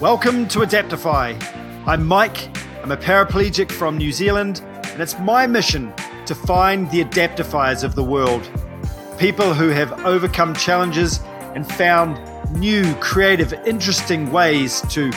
Welcome to Adaptify. I'm Mike, I'm a paraplegic from New Zealand, and it's my mission to find the adaptifiers of the world. People who have overcome challenges and found new, creative, interesting ways to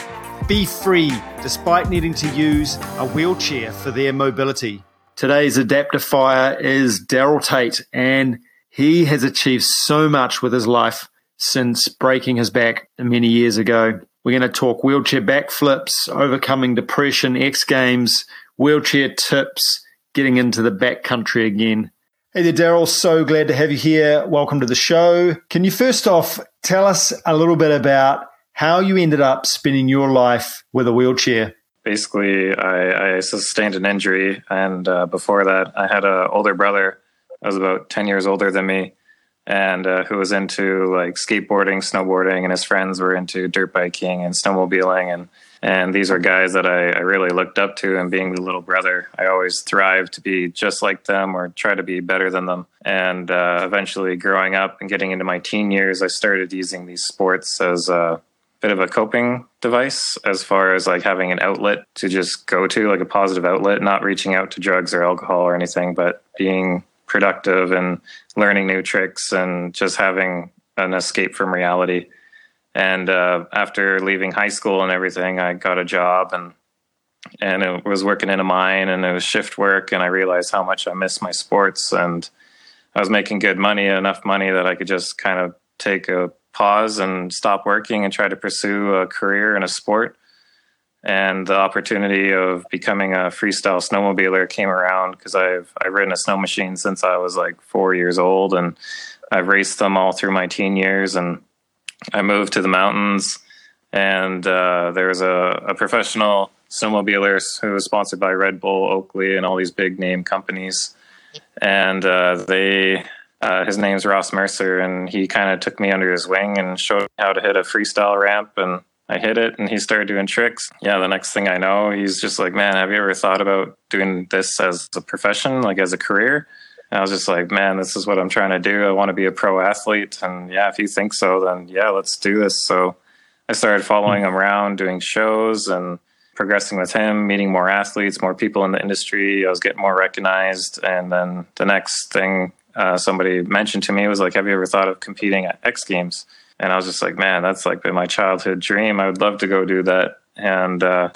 be free despite needing to use a wheelchair for their mobility. Today's adaptifier is Daryl Tate, and he has achieved so much with his life since breaking his back many years ago. We're going to talk wheelchair backflips, overcoming depression, X Games, wheelchair tips, getting into the backcountry again. Hey there, Daryl. So glad to have you here. Welcome to the show. Can you first off tell us a little bit about how you ended up spending your life with a wheelchair? Basically, I, I sustained an injury, and uh, before that, I had an older brother. I was about 10 years older than me and uh, who was into like skateboarding, snowboarding, and his friends were into dirt biking and snowmobiling, and and these were guys that I, I really looked up to. And being the little brother, I always thrived to be just like them or try to be better than them. And uh, eventually, growing up and getting into my teen years, I started using these sports as a bit of a coping device as far as like having an outlet to just go to, like a positive outlet, not reaching out to drugs or alcohol or anything, but being productive and learning new tricks and just having an escape from reality. And uh, after leaving high school and everything, I got a job and and it was working in a mine and it was shift work. And I realized how much I missed my sports and I was making good money, enough money that I could just kind of take a pause and stop working and try to pursue a career in a sport and the opportunity of becoming a freestyle snowmobiler came around because I've I've ridden a snow machine since I was like four years old, and I've raced them all through my teen years. And I moved to the mountains, and uh, there was a, a professional snowmobiler who was sponsored by Red Bull, Oakley, and all these big name companies, and uh, they. Uh, his name's Ross Mercer, and he kind of took me under his wing and showed me how to hit a freestyle ramp and I hit it and he started doing tricks. Yeah, the next thing I know, he's just like, Man, have you ever thought about doing this as a profession, like as a career? And I was just like, Man, this is what I'm trying to do. I want to be a pro athlete. And yeah, if you think so, then yeah, let's do this. So I started following him around, doing shows and progressing with him, meeting more athletes, more people in the industry. I was getting more recognized. And then the next thing uh, somebody mentioned to me was like, Have you ever thought of competing at X Games? And I was just like, man, that's like been my childhood dream. I would love to go do that. And uh,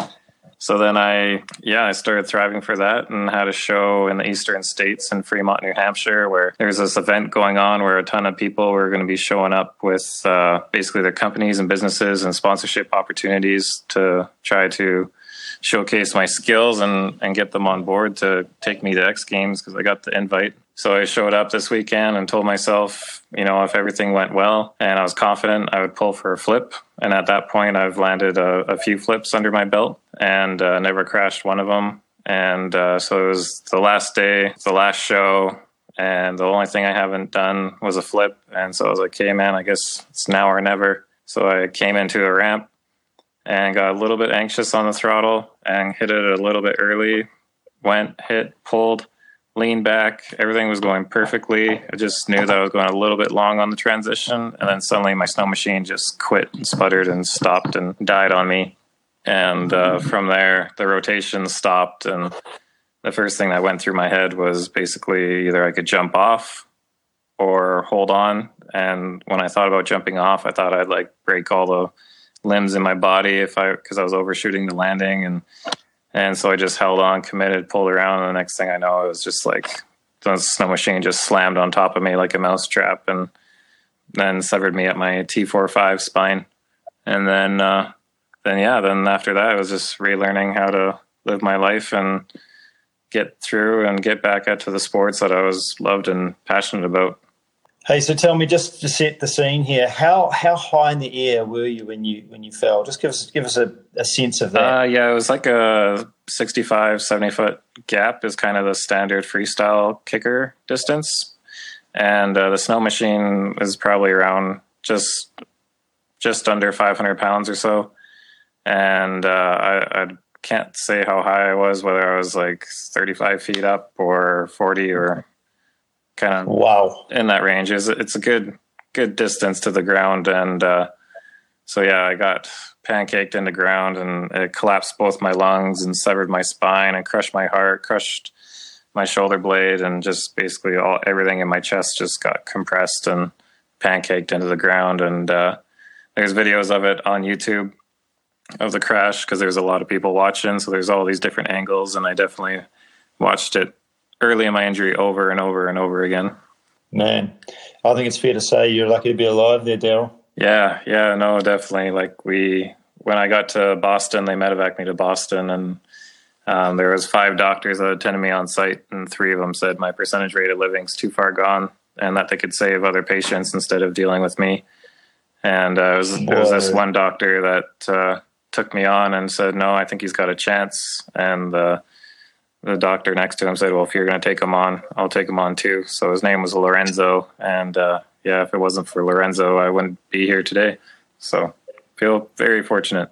so then I, yeah, I started thriving for that and had a show in the eastern states in Fremont, New Hampshire, where there's this event going on where a ton of people were going to be showing up with uh, basically their companies and businesses and sponsorship opportunities to try to showcase my skills and, and get them on board to take me to X Games because I got the invite. So I showed up this weekend and told myself, you know, if everything went well and I was confident, I would pull for a flip. And at that point, I've landed a, a few flips under my belt and uh, never crashed one of them. And uh, so it was the last day, the last show, and the only thing I haven't done was a flip. And so I was like, hey, man, I guess it's now or never. So I came into a ramp and got a little bit anxious on the throttle and hit it a little bit early. Went, hit, pulled lean back. Everything was going perfectly. I just knew that I was going a little bit long on the transition. And then suddenly my snow machine just quit and sputtered and stopped and died on me. And uh, from there, the rotation stopped. And the first thing that went through my head was basically either I could jump off or hold on. And when I thought about jumping off, I thought I'd like break all the limbs in my body if I, because I was overshooting the landing. And and so I just held on, committed, pulled around, and the next thing I know, it was just like the snow machine just slammed on top of me like a mousetrap, and then severed me at my T45 spine. And then, uh, then yeah, then after that, I was just relearning how to live my life and get through and get back out to the sports that I was loved and passionate about. Hey, so tell me, just to set the scene here, how how high in the air were you when you when you fell? Just give us give us a, a sense of that. Uh, yeah, it was like a 65, 70 foot gap is kind of the standard freestyle kicker distance, and uh, the snow machine is probably around just just under 500 pounds or so, and uh, I, I can't say how high I was, whether I was like 35 feet up or 40 or kind of wow in that range. It's, it's a good good distance to the ground, and uh, so yeah, I got pancaked in the ground and it collapsed both my lungs and severed my spine and crushed my heart, crushed my shoulder blade, and just basically all everything in my chest just got compressed and pancaked into the ground. And uh, there's videos of it on YouTube of the crash because there's a lot of people watching. So there's all these different angles, and I definitely watched it early in my injury over and over and over again. Man, I think it's fair to say you're lucky to be alive there, Daryl. Yeah, yeah, no, definitely. Like we, when I got to Boston, they medevaced me to Boston, and um, there was five doctors that attended me on site, and three of them said my percentage rate of living's too far gone, and that they could save other patients instead of dealing with me. And uh, it, was, it was this one doctor that uh, took me on and said, "No, I think he's got a chance." And uh, the doctor next to him said, "Well, if you're going to take him on, I'll take him on too." So his name was Lorenzo, and uh, yeah, if it wasn't for Lorenzo, I wouldn't be here today. So feel very fortunate.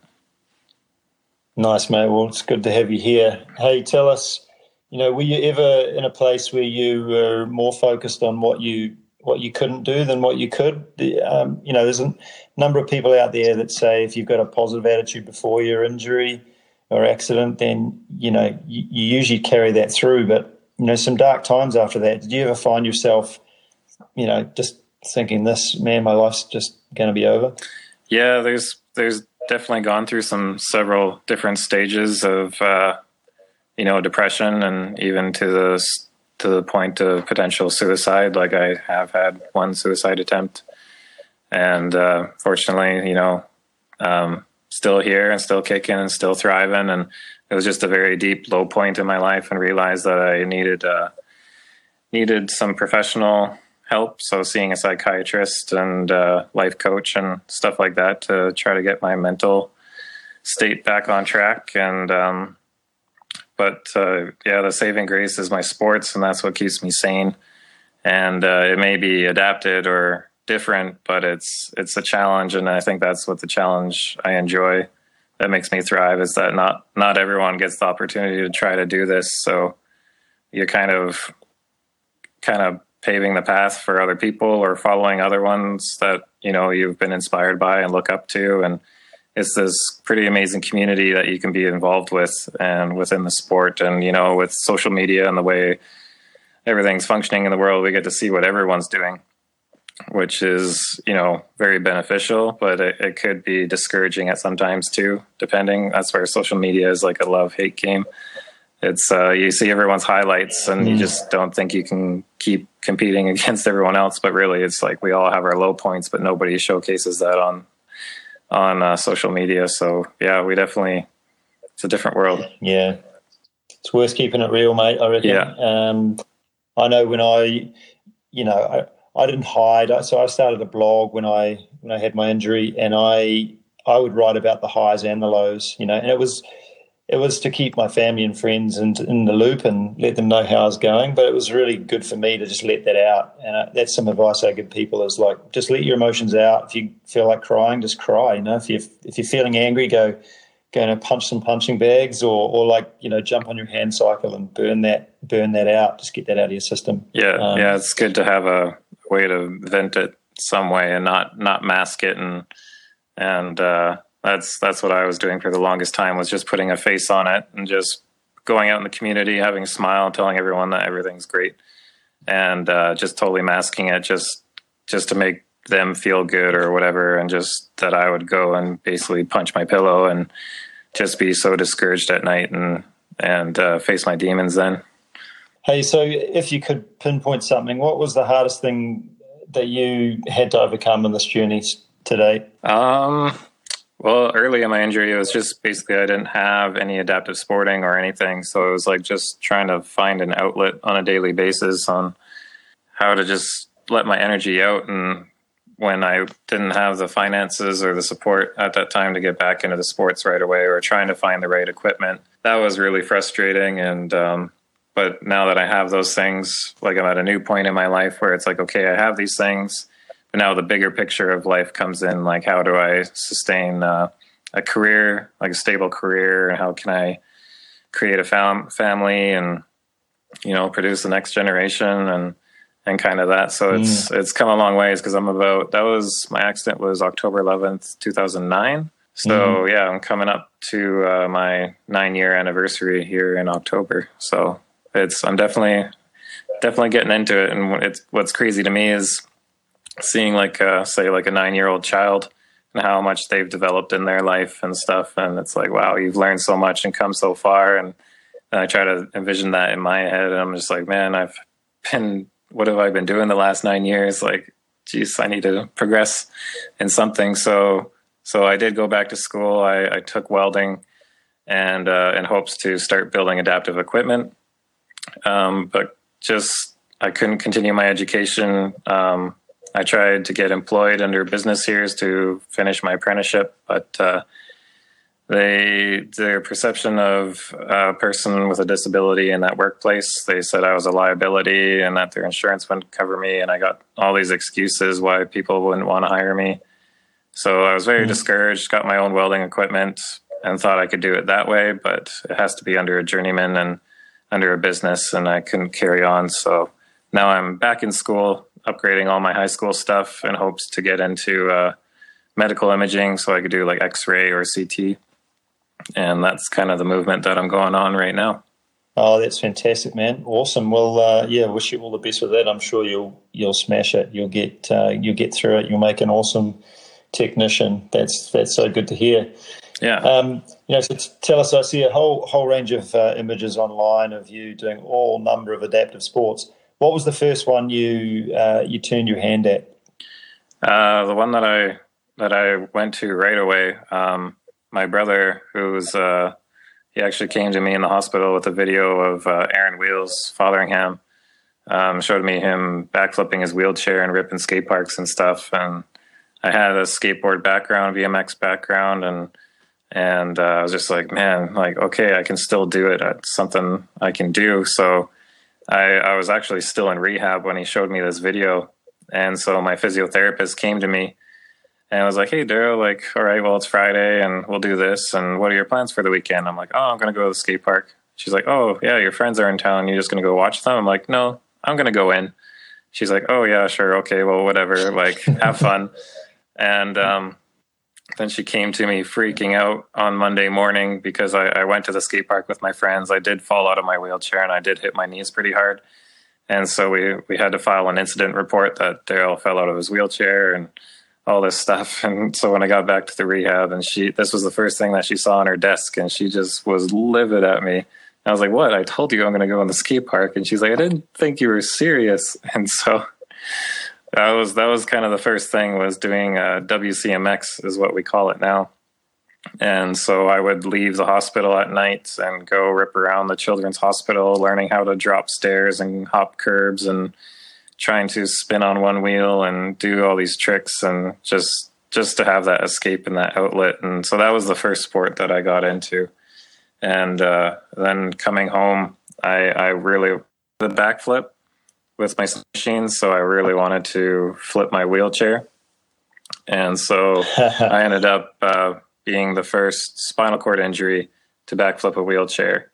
Nice, mate. Well, it's good to have you here. Hey, tell us, you know, were you ever in a place where you were more focused on what you what you couldn't do than what you could. Um, you know, there's a number of people out there that say if you've got a positive attitude before your injury or accident, then you know you, you usually carry that through. But you know, some dark times after that. Did you ever find yourself, you know, just thinking, "This man, my life's just going to be over"? Yeah, there's there's definitely gone through some several different stages of uh, you know depression and even to the to the point of potential suicide. Like I have had one suicide attempt, and uh, fortunately, you know, um, still here and still kicking and still thriving. And it was just a very deep low point in my life, and realized that I needed uh, needed some professional help. So seeing a psychiatrist and uh, life coach and stuff like that to try to get my mental state back on track and um, but uh, yeah, the saving grace is my sports, and that's what keeps me sane. And uh, it may be adapted or different, but it's it's a challenge, and I think that's what the challenge I enjoy that makes me thrive is that not not everyone gets the opportunity to try to do this. So you're kind of kind of paving the path for other people or following other ones that you know you've been inspired by and look up to. And it's this pretty amazing community that you can be involved with and within the sport. And you know with social media and the way everything's functioning in the world we get to see what everyone's doing which is you know very beneficial but it, it could be discouraging at sometimes too depending that's where social media is like a love hate game it's uh, you see everyone's highlights and mm. you just don't think you can keep competing against everyone else but really it's like we all have our low points but nobody showcases that on on uh, social media. So yeah, we definitely it's a different world. Yeah, it's worth keeping it real, mate. I reckon. Yeah. Um, I know when I, you know, I, I didn't hide. So I started a blog when I when I had my injury, and I I would write about the highs and the lows. You know, and it was it was to keep my family and friends in, in the loop and let them know how I was going. But it was really good for me to just let that out. And uh, that's some advice I give people is like, just let your emotions out. If you feel like crying, just cry. You know, if you if you're feeling angry, go go and punch some punching bags or or like you know jump on your hand cycle and burn that burn that out. Just get that out of your system. Yeah, um, yeah, it's good to have a way to vent it some way and not not mask it and and. uh that's that's what I was doing for the longest time was just putting a face on it and just going out in the community, having a smile, telling everyone that everything's great, and uh, just totally masking it just just to make them feel good or whatever, and just that I would go and basically punch my pillow and just be so discouraged at night and and uh, face my demons then. Hey, so if you could pinpoint something, what was the hardest thing that you had to overcome in this journey today? Um, well, early in my injury, it was just basically I didn't have any adaptive sporting or anything. So it was like just trying to find an outlet on a daily basis on how to just let my energy out. And when I didn't have the finances or the support at that time to get back into the sports right away or trying to find the right equipment, that was really frustrating. And, um, but now that I have those things, like I'm at a new point in my life where it's like, okay, I have these things but now the bigger picture of life comes in like how do i sustain uh, a career like a stable career and how can i create a fam- family and you know produce the next generation and and kind of that. So it's mm. it's come a long ways because I'm about that was my accident was October 11th, 2009. So mm. yeah, I'm coming up to uh, my nine year anniversary here in October. So it's I'm definitely definitely getting into it. And it's what's crazy to me is seeing like uh, say like a nine year old child and how much they've developed in their life and stuff. And it's like wow, you've learned so much and come so far. And, and I try to envision that in my head, and I'm just like, man, I've been what have I been doing the last nine years? Like, geez, I need to progress in something. So, so I did go back to school. I, I took welding and uh, in hopes to start building adaptive equipment. Um, but just I couldn't continue my education. Um, I tried to get employed under business years to finish my apprenticeship, but uh, they their perception of a person with a disability in that workplace they said i was a liability and that their insurance wouldn't cover me and i got all these excuses why people wouldn't want to hire me so i was very mm-hmm. discouraged got my own welding equipment and thought i could do it that way but it has to be under a journeyman and under a business and i couldn't carry on so now i'm back in school upgrading all my high school stuff in hopes to get into uh, medical imaging so i could do like x-ray or ct and that's kind of the movement that I'm going on right now. Oh, that's fantastic, man! Awesome. Well, uh, yeah, wish you all the best with that. I'm sure you'll you'll smash it. You'll get uh, you'll get through it. You'll make an awesome technician. That's that's so good to hear. Yeah. Um, you know, so tell us. I see a whole whole range of uh, images online of you doing all number of adaptive sports. What was the first one you uh, you turned your hand at? Uh, the one that I that I went to right away. Um, my brother, who's uh, he actually came to me in the hospital with a video of uh, Aaron Wheels Fotheringham. Um, showed me him backflipping his wheelchair and ripping skate parks and stuff. And I had a skateboard background, BMX background, and and uh, I was just like, man, like okay, I can still do it. It's something I can do. So I, I was actually still in rehab when he showed me this video, and so my physiotherapist came to me and I was like, hey, Daryl, like, all right, well, it's Friday and we'll do this. And what are your plans for the weekend? I'm like, oh, I'm going to go to the skate park. She's like, oh, yeah, your friends are in town. You're just going to go watch them? I'm like, no, I'm going to go in. She's like, oh, yeah, sure. Okay, well, whatever. Like, have fun. and um, then she came to me freaking out on Monday morning because I, I went to the skate park with my friends. I did fall out of my wheelchair and I did hit my knees pretty hard. And so we, we had to file an incident report that Daryl fell out of his wheelchair and all this stuff. And so when I got back to the rehab, and she, this was the first thing that she saw on her desk, and she just was livid at me. And I was like, "What? I told you I'm going to go in the skate park." And she's like, "I didn't think you were serious." And so that was that was kind of the first thing was doing uh, WCMX is what we call it now. And so I would leave the hospital at night and go rip around the children's hospital, learning how to drop stairs and hop curbs and trying to spin on one wheel and do all these tricks and just just to have that escape and that outlet. And so that was the first sport that I got into. And uh, then coming home, I, I really the backflip with my machines. So I really wanted to flip my wheelchair. And so I ended up uh, being the first spinal cord injury to backflip a wheelchair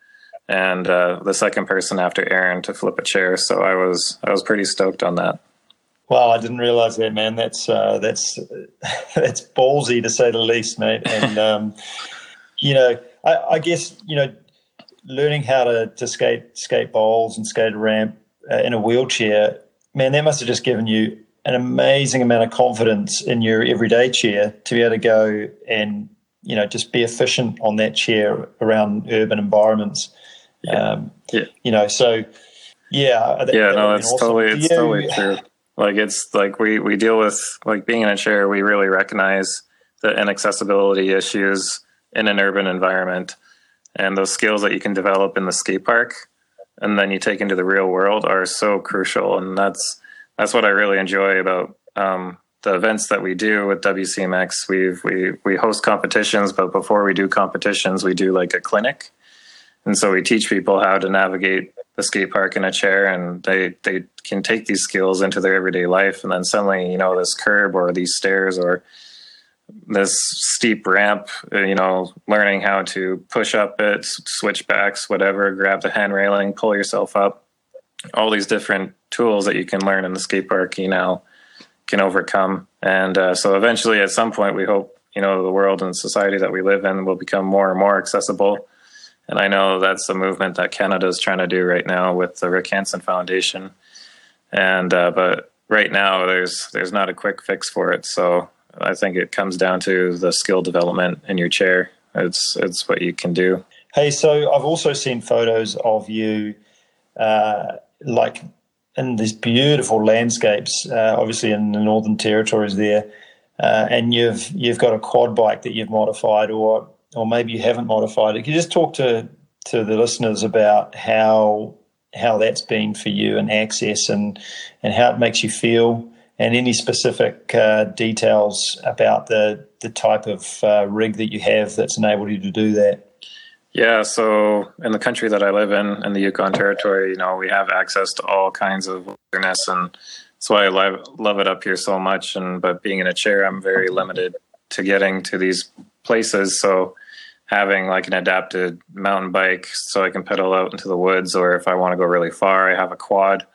and uh, the second person after Aaron to flip a chair. So I was I was pretty stoked on that. Wow, I didn't realize that, man. That's uh, that's that's ballsy to say the least, mate. And um, you know, I, I, guess you know, learning how to, to skate skate bowls and skate a ramp uh, in a wheelchair, man, that must have just given you an amazing amount of confidence in your everyday chair to be able to go and you know just be efficient on that chair around urban environments. Yeah. Um, yeah. You know, so yeah. That, yeah, no, it's awesome. totally, it's you, totally true. Like it's like we, we deal with like being in a chair, we really recognize the inaccessibility issues in an urban environment and those skills that you can develop in the skate park and then you take into the real world are so crucial. And that's, that's what I really enjoy about, um, the events that we do with WCMX, we've, we, we host competitions, but before we do competitions, we do like a clinic and so we teach people how to navigate the skate park in a chair and they they can take these skills into their everyday life and then suddenly you know this curb or these stairs or this steep ramp you know learning how to push up it switch backs whatever grab the hand railing pull yourself up all these different tools that you can learn in the skate park, you know, can overcome. And uh, so eventually, at some point, we hope you know the world and society that we live in will become more and more accessible. And I know that's a movement that Canada is trying to do right now with the Rick Hansen Foundation. And uh, but right now, there's there's not a quick fix for it. So I think it comes down to the skill development in your chair. It's it's what you can do. Hey, so I've also seen photos of you, uh, like in these beautiful landscapes, uh, obviously in the Northern Territories there, uh, and you've you've got a quad bike that you've modified, or or maybe you haven't modified it. Can you just talk to to the listeners about how how that's been for you and access and and how it makes you feel and any specific uh, details about the the type of uh, rig that you have that's enabled you to do that. Yeah, so in the country that I live in, in the Yukon Territory, you know, we have access to all kinds of wilderness, and that's why I love, love it up here so much. And but being in a chair, I'm very limited to getting to these places. So having like an adapted mountain bike, so I can pedal out into the woods, or if I want to go really far, I have a quad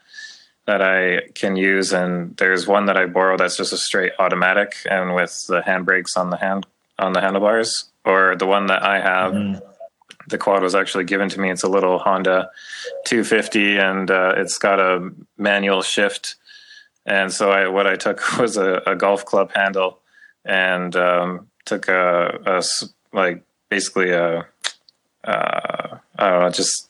that I can use. And there's one that I borrow that's just a straight automatic, and with the handbrakes on the hand on the handlebars, or the one that I have. Mm the quad was actually given to me. It's a little Honda 250, and uh, it's got a manual shift. And so I, what I took was a, a golf club handle, and um, took a, a, like basically a uh, I don't know, just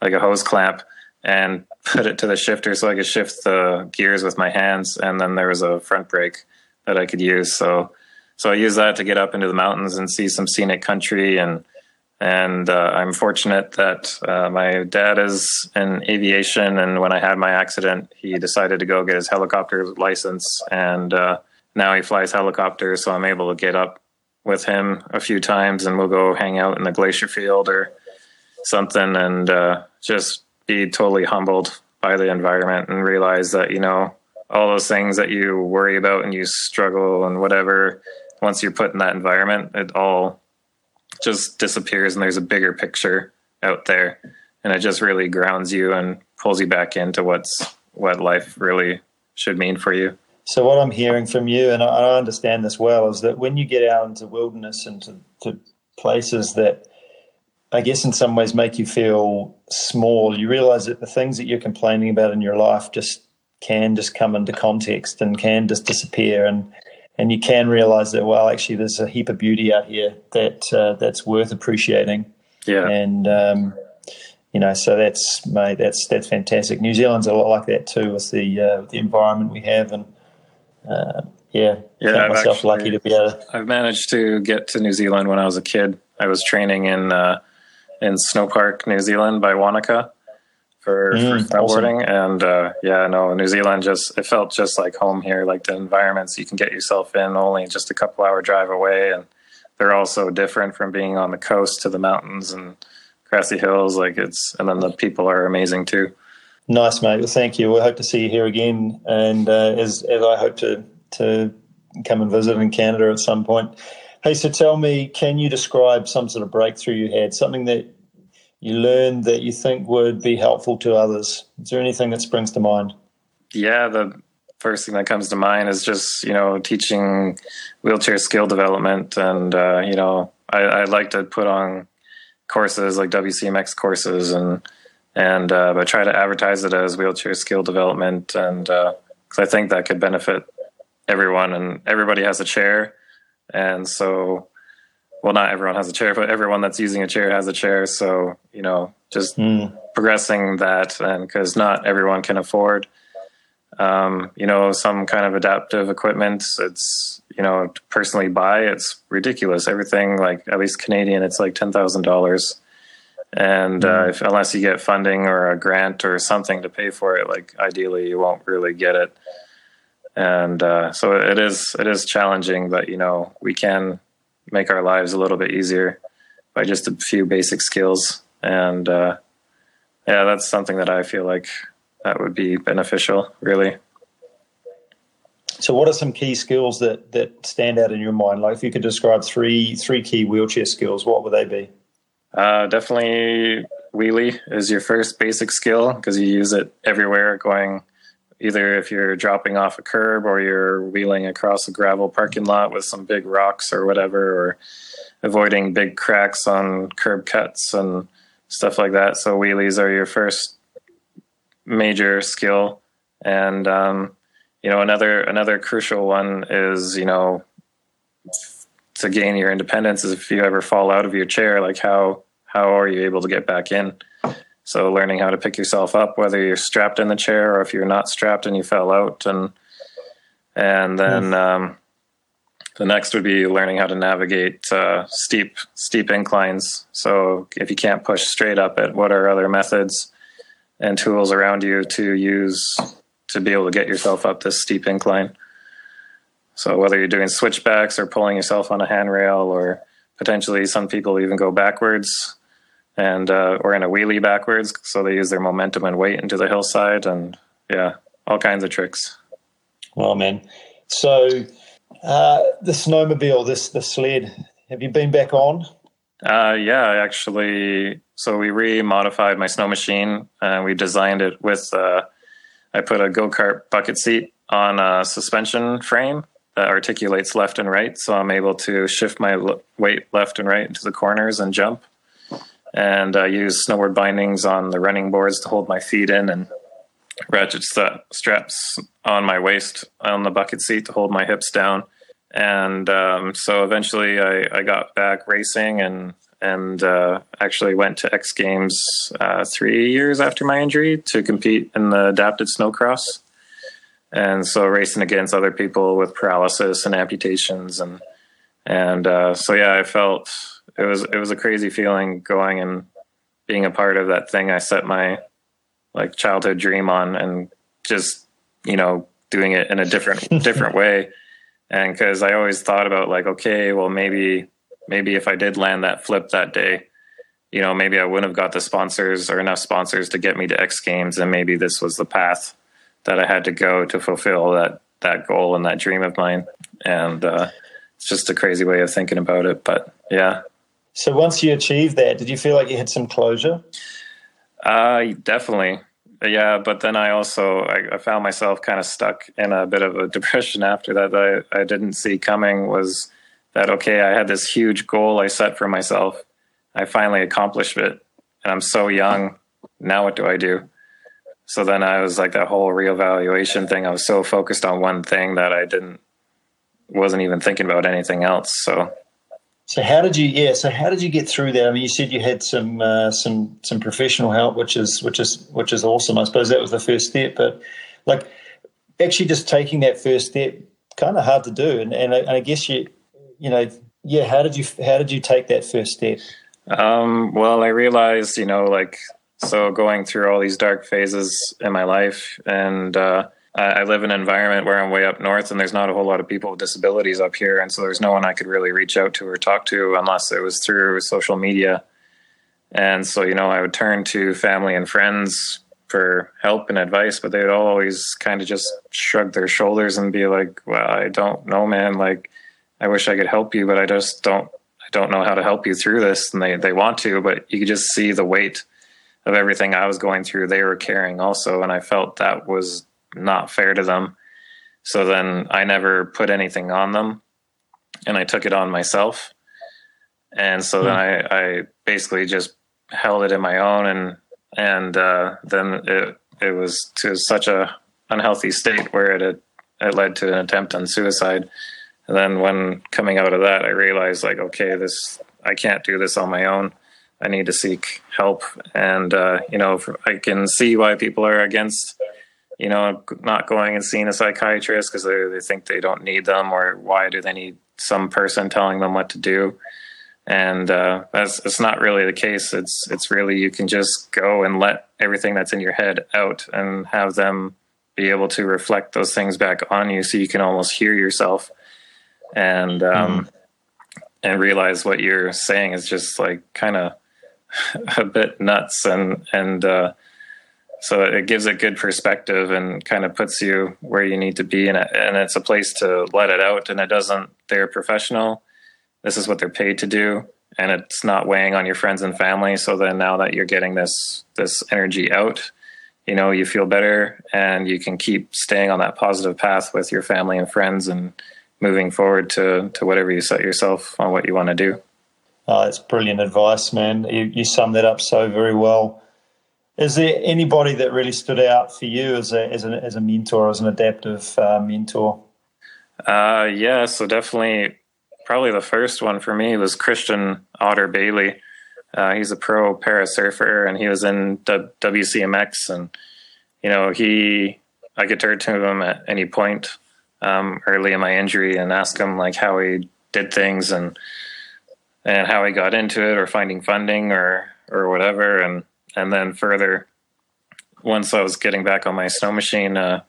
like a hose clamp, and put it to the shifter so I could shift the gears with my hands. And then there was a front brake that I could use. So so I used that to get up into the mountains and see some scenic country and and uh, I'm fortunate that uh, my dad is in aviation. And when I had my accident, he decided to go get his helicopter license. And uh, now he flies helicopters. So I'm able to get up with him a few times and we'll go hang out in the glacier field or something and uh, just be totally humbled by the environment and realize that, you know, all those things that you worry about and you struggle and whatever, once you're put in that environment, it all just disappears and there's a bigger picture out there. And it just really grounds you and pulls you back into what's what life really should mean for you. So what i'm hearing from you and i understand this well is that when you get out into wilderness and to, to places that i guess in some ways make you feel small. You realize that the things that you're complaining about in your life just can just come into context and can just disappear. And and you can realize that well actually there's a heap of beauty out here that uh, that's worth appreciating. Yeah. And um, you know so that's mate that's that's fantastic. New zealand's a lot like that too with the uh, the environment we have. And uh, yeah yeah i myself actually, lucky to be able to i've managed to get to new zealand when i was a kid. I was training in uh, in snow park new zealand by wanaka for, mm, for snowboarding. Awesome. And uh, yeah, no, New Zealand just it felt just like home here. Like the environments you can get yourself in only just a couple hour drive away, and they're all so different from being on the coast to the mountains and grassy hills. Like it's and then the people are amazing too. Nice, mate. Well, thank you. We hope to see you here again, and uh, as as I hope to to come and visit in Canada at some point. Hey, so tell me, can you describe some sort of breakthrough you had, something that you learned that you think would be helpful to others? Is there anything that springs to mind? Yeah, the first thing that comes to mind is just you know teaching wheelchair skill development, and uh, you know I, I like to put on courses like WCMX courses and and uh, but try to advertise it as wheelchair skill development, and because uh, I think that could benefit everyone, and everybody has a chair, and so well, not everyone has a chair, but everyone that's using a chair has a chair. So, you know, just mm. progressing that, and because not everyone can afford, um, you know, some kind of adaptive equipment. It's, you know, to personally buy, it's ridiculous. Everything, like at least Canadian, it's like ten thousand dollars, and mm. uh, if, unless you get funding or a grant or something to pay for it, like ideally, you won't really get it. And uh, so it is, it is challenging, but you know, we can make our lives a little bit easier by just a few basic skills. And uh, yeah, that's something that I feel like that would be beneficial, really. So, what are some key skills that that stand out in your mind? Like, if you could describe three three key wheelchair skills, what would they be? Uh, definitely wheelie is your first basic skill because you use it everywhere going either if you're dropping off a curb or you're wheeling across a gravel parking lot with some big rocks or whatever or avoiding big cracks on curb cuts and stuff like that. So wheelies are your first major skill. And um, you know another another crucial one is you know to gain your independence is if you ever fall out of your chair like how how are you able to get back in so learning how to pick yourself up whether you're strapped in the chair or if you're not strapped and you fell out. And and then um, the next would be learning how to navigate uh, steep steep inclines. So if you can't push straight up it what are other methods and tools around you to use to be able to get yourself up this steep incline. So whether you're doing switchbacks or pulling yourself on a handrail, or potentially some people even go backwards and uh, or in a wheelie backwards, so they use their momentum and weight into the hillside, and yeah, all kinds of tricks. Well, man. So uh, the snowmobile, this the sled, have you been back on? Uh, yeah, actually. So we re-modified my snow machine and we designed it with. Uh, I put a go kart bucket seat on a suspension frame that articulates left and right, so I'm able to shift my weight left and right into the corners and jump. And I use snowboard bindings on the running boards to hold my feet in, and ratchet st- straps on my waist on the bucket seat to hold my hips down and um, so eventually I, I, got back racing and and uh, actually went to X Games uh, three years after my injury to compete in the adapted snowcross. And so racing against other people with paralysis and amputations and and uh, so yeah, I felt it was it was a crazy feeling going and being a part of that thing I set my like childhood dream on and just you know doing it in a different different way and because I always thought about like, okay, well maybe maybe if I did land that flip that day, you know, maybe I wouldn't have got the sponsors or enough sponsors to get me to X Games, and maybe this was the path that I had to go to fulfill that that goal and that dream of mine. And uh, it's just a crazy way of thinking about it, but yeah. So once you achieved that, did you feel like you had some closure? Uh, definitely yeah, but then I also I, I, found myself kind of stuck in a bit of a depression after that. that I, I didn't see coming was that okay? I had this huge goal I set for myself. I finally accomplished it, and I'm so young. Now what do I do? So then I was like that whole reevaluation thing. I was so focused on one thing that I didn't wasn't even thinking about anything else. So so how did you? Yeah. So how did you get through that? I mean, you said you had some uh, some some professional help, which is which is which is awesome. I suppose that was the first step, but like actually just taking that first step, kind of hard to do. And and I, and I guess you you know yeah. How did you how did you take that first step? Um, well, I realized you know like so going through all these dark phases in my life and. Uh, I live in an environment where I'm way up north, and there's not a whole lot of people with disabilities up here, and so there's no one I could really reach out to or talk to unless it was through social media. And so, you know, I would turn to family and friends for help and advice, but they'd always kind of just shrug their shoulders and be like, "Well, I don't know, man. Like, I wish I could help you, but I just don't. I don't know how to help you through this." And they they want to, but you could just see the weight of everything I was going through. They were carrying also, and I felt that was not fair to them. So then I never put anything on them and I took it on myself. And so then hmm. I, I basically just held it in my own and and uh, then it it was to such a unhealthy state where it had, it led to an attempt on suicide. And then when coming out of that, I realized like, okay, this I can't do this on my own. I need to seek help, and uh, you know, I can see why people are against you know, not going and seeing a psychiatrist because they, they think they don't need them, or why do they need some person telling them what to do? And uh, that's it's not really the case. It's it's really you can just go and let everything that's in your head out and have them be able to reflect those things back on you, so you can almost hear yourself and um, mm. and realize what you're saying is just like kind of a bit nuts and and uh, so it gives a good perspective and kind of puts you where you need to be and, and it's a place to let it out and it doesn't they're professional this is what they're paid to do and it's not weighing on your friends and family. So then now that you're getting this this energy out, you know, you feel better and you can keep staying on that positive path with your family and friends and moving forward to to whatever you set yourself on what you want to do. Uh, oh, that's brilliant advice, man. You, you summed that up so very well. Is there anybody that really stood out for you as a as, a, as a mentor, as an adaptive uh, mentor? Uh, yeah, so definitely, probably the first one for me was Christiaan Otter Bailey. Uh, he's a pro para surfer, and he was in w- WCMX, and you know he, I could turn to him at any point um, early in my injury and ask him like how he did things and and how he got into it, or finding funding, or or whatever, and and then further, once I was getting back on my snow machine, uh,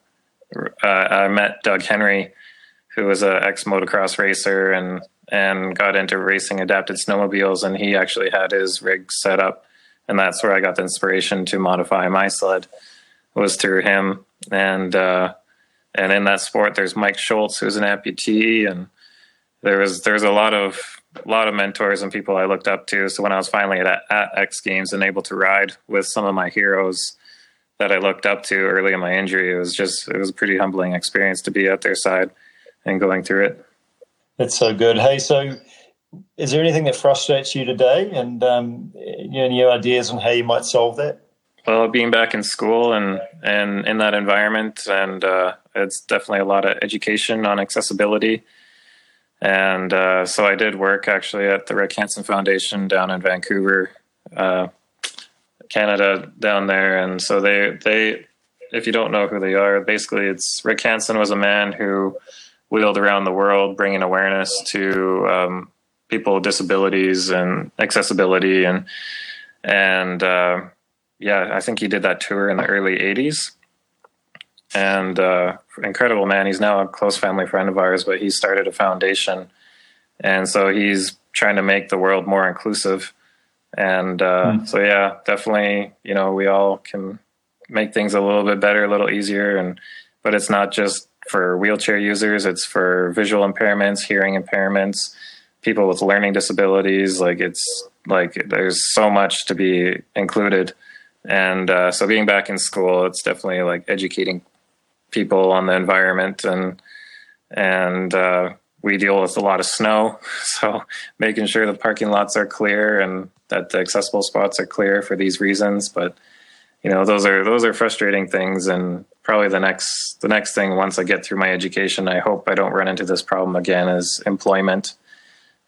uh, I met Doug Henry, who was an ex motocross racer and and got into racing adapted snowmobiles, and he actually had his rig set up, and that's where I got the inspiration to modify my sled. Was through him, and uh, and in that sport, there's Mike Schultz, who's an amputee, and there was there's a lot of a lot of mentors and people I looked up to. So when I was finally at, at X Games and able to ride with some of my heroes that I looked up to early in my injury, it was just it was a pretty humbling experience to be at their side and going through it. That's so good. Hey, so is there anything that frustrates you today, and um, any ideas on how you might solve that? Well, being back in school and and in that environment, and uh, it's definitely a lot of education on accessibility and uh, so I did work actually at the Rick Hansen Foundation down in Vancouver, uh, Canada, down there. And so they they, if you don't know who they are, basically it's Rick Hansen was a man who wheeled around the world bringing awareness to um, people with disabilities and accessibility and and uh, yeah, I think he did that tour in the early '80s and uh, incredible man. He's now a close family friend of ours, but he started a foundation, and so he's trying to make the world more inclusive. And uh, mm. so, yeah, definitely, you know, we all can make things a little bit better, a little easier, and but it's not just for wheelchair users; it's for visual impairments, hearing impairments, people with learning disabilities. Like it's like there's so much to be included and uh, so being back in school it's definitely like educating people on the environment and and uh, we deal with a lot of snow. So making sure the parking lots are clear and that the accessible spots are clear for these reasons. But you know those are those are frustrating things. And probably the next the next thing once i get through my education i hope i don't run into this problem again is employment.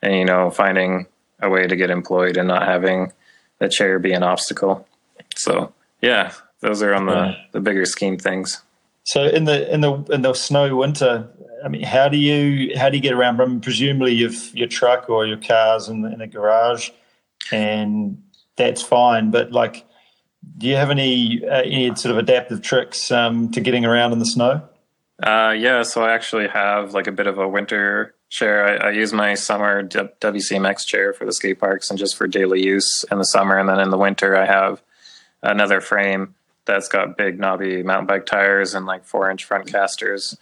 And you know finding a way to get employed and not having the chair be an obstacle. So yeah those are on the the bigger scheme things so in the in the in the snowy winter, I mean, how do you how do you get around? Presumably you've your truck or your cars in the, in garage, and that's fine. But like, do you have any uh, any sort of adaptive tricks um, to getting around in the snow? Uh, yeah, so I actually have like a bit of a winter chair. I, I use my summer WCMX chair for the skate parks and just for daily use in the summer, and then in the winter I have another frame that's got big knobby mountain bike tires and like four inch front casters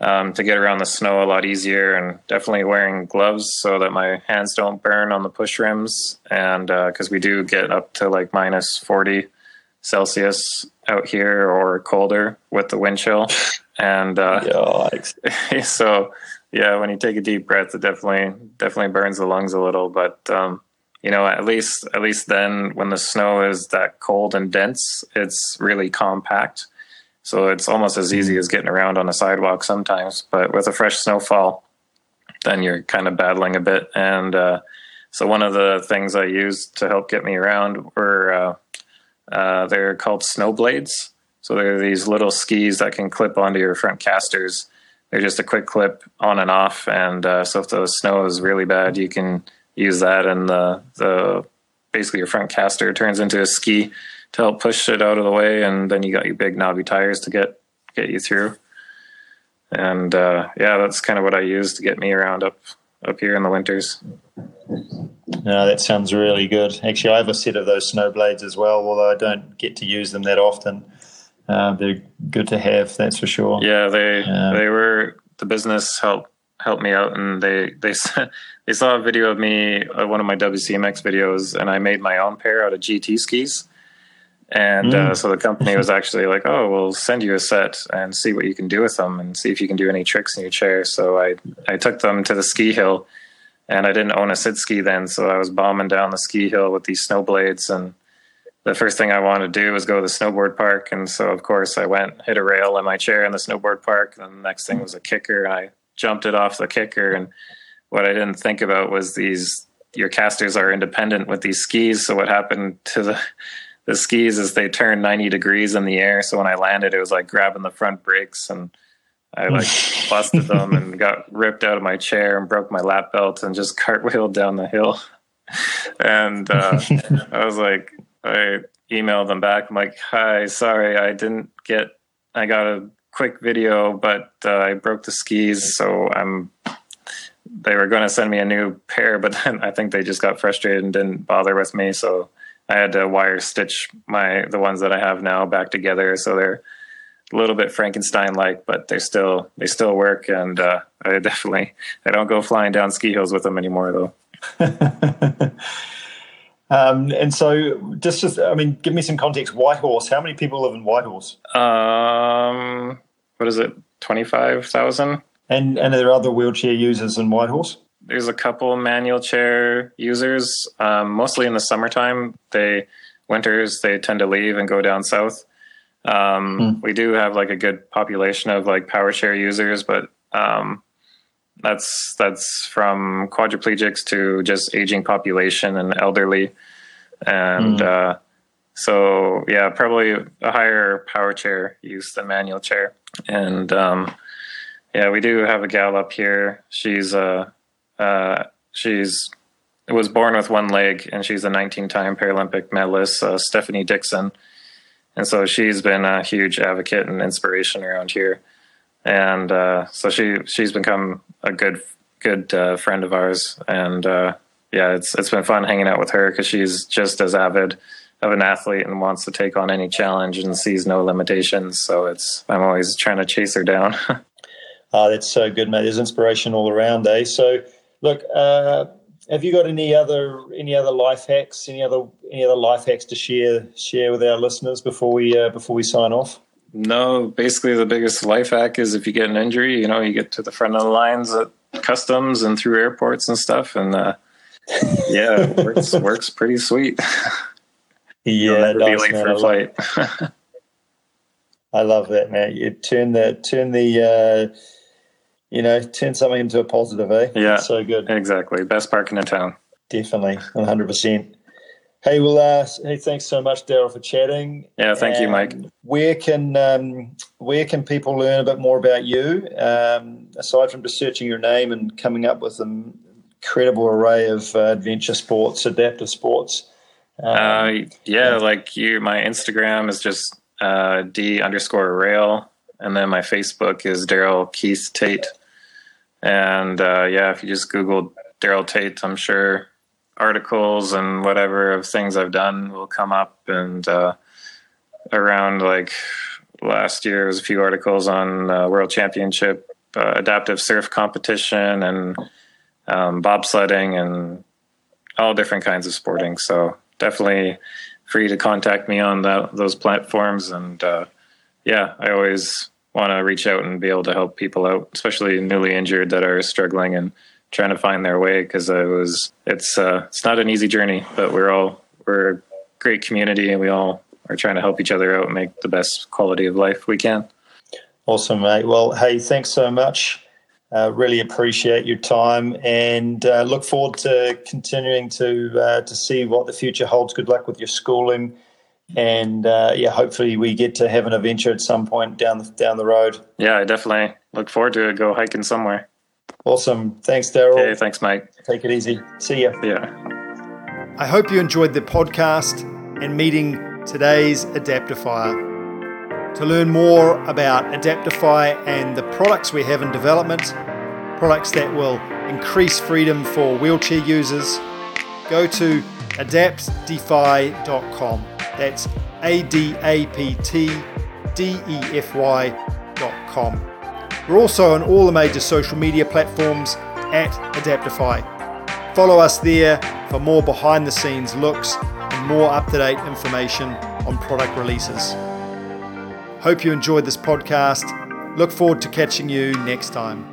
um, to get around the snow a lot easier and definitely wearing gloves so that my hands don't burn on the push rims. And because uh, we do get up to like minus 40 celsius out here or colder with the wind chill. And uh, so yeah when you take a deep breath it definitely definitely burns the lungs a little. But um, you know at least at least then when the snow is that cold and dense it's really compact. So it's almost as easy as getting around on a sidewalk sometimes. But with a fresh snowfall then you're kind of battling a bit. And uh, so one of the things i used to help get me around were uh, uh, they're called snow blades. So they're these little skis that can clip onto your front casters. They're just a quick clip on and off. And uh, so if the snow is really bad you can use that, and the the basically your front caster turns into a ski to help push it out of the way, and then you got your big knobby tires to get get you through. And uh, yeah, that's kind of what I use to get me around up up here in the winters. No, that sounds really good. Actually, I have a set of those snow blades as well, although I don't get to use them that often. Uh, they're good to have, that's for sure. Yeah, they um, they were the business helped helped me out, and they they they saw a video of me, uh, one of my WCMX videos, and I made my own pair out of GT skis. And uh, mm. uh, so the company was actually like, "Oh, we'll send you a set and see what you can do with them, and see if you can do any tricks in your chair." So I I took them to the ski hill, and I didn't own a sit ski then, so I was bombing down the ski hill with these snow blades. And the first thing I wanted to do was go to the snowboard park, and so of course I went hit a rail in my chair in the snowboard park. And the next thing was a kicker, and I jumped it off the kicker. And what I didn't think about was these your casters are independent with these skis. So what happened to the the skis is they turn 90 degrees in the air. So when I landed, it was like grabbing the front brakes and I like busted them and got ripped out of my chair and broke my lap belt and just cartwheeled down the hill. and uh, I was like, I emailed them back. I'm like, hi, sorry, I didn't get, I got a quick video, but uh, I broke the skis. So I'm, they were going to send me a new pair, but then I think they just got frustrated and didn't bother with me. So I had to wire stitch my the ones that I have now back together, so they're a little bit Frankenstein like, but they still they still work, and uh, I definitely I don't go flying down ski hills with them anymore though. um, and so, just just I mean, give me some context. Whitehorse, how many people live in Whitehorse? Um, what is it? Twenty five thousand. And and are there other wheelchair users in Whitehorse? there's a couple manual chair users, um, mostly in the summertime. They winters they tend to leave and go down south. Um, mm. We do have like a good population of like power chair users, but um, that's that's from quadriplegics to just aging population and elderly, and mm. uh, so yeah, probably a higher power chair use than manual chair. And um, yeah, we do have a gal up here. She's a uh, uh, she's was born with one leg, and she's a 19-time Paralympic medalist, uh, Stephanie Dixon. And so she's been a huge advocate and inspiration around here. And uh, so she she's become a good good uh, friend of ours. And uh, yeah, it's it's been fun hanging out with her because she's just as avid of an athlete and wants to take on any challenge and sees no limitations. So it's I'm always trying to chase her down. oh, that's so good, mate. There's inspiration all around, eh? So Look, uh, have you got any other any other life hacks? Any other any other life hacks to share share with our listeners before we uh, before we sign off? No, basically the biggest life hack is if you get an injury, you know, you get to the front of the lines at customs and through airports and stuff, and uh, yeah, it works works pretty sweet. Yeah, be late man, for a flight. I love that, man. You turn the turn the uh, you know, turn something into a positive, eh? Yeah. so good. Exactly. Best parking in town. Definitely. 100%. Hey, well, uh, hey, thanks so much, Daryl, for chatting. Yeah, thank you, Mike. Where can um, where can people learn a bit more about you? Um, aside from just searching your name and coming up with an incredible array of uh, adventure sports, adaptive sports. Um, uh, yeah, yeah, like you, my Instagram is just uh, d underscore rail, and then my Facebook is Daryl Keith Tate. And uh, yeah, if you just Google Daryl Tate, I'm sure articles and whatever of things I've done will come up. And uh, around like last year, was a few articles on uh, World Championship uh, adaptive surf competition and um, bobsledding and all different kinds of sporting. So definitely free to contact me on that, those platforms. And uh, yeah, I always want to reach out and be able to help people out, especially newly injured that are struggling and trying to find their way. Because it was, it's uh, it's not an easy journey, but we're all we're a great community and we all are trying to help each other out and make the best quality of life we can. Awesome, mate. Well, hey, thanks so much. Uh, really appreciate your time and uh, look forward to continuing to uh, to see what the future holds. Good luck with your schooling and uh, yeah, hopefully we get to have an adventure at some point down the, down the road. Yeah, I definitely look forward to it. Go hiking somewhere. Awesome. Thanks, Daryl. Okay, thanks, mate. Take it easy. See ya. Yeah. I hope you enjoyed the podcast and meeting today's Adaptdefier. To learn more about Adaptdefy and the products we have in development, products that will increase freedom for wheelchair users, go to adaptdefy.com. That's A D A P T D E F Y dot com. We're also on all the major social media platforms at Adaptdefy. Follow us there for more behind the scenes looks and more up to date information on product releases. Hope you enjoyed this podcast. Look forward to catching you next time.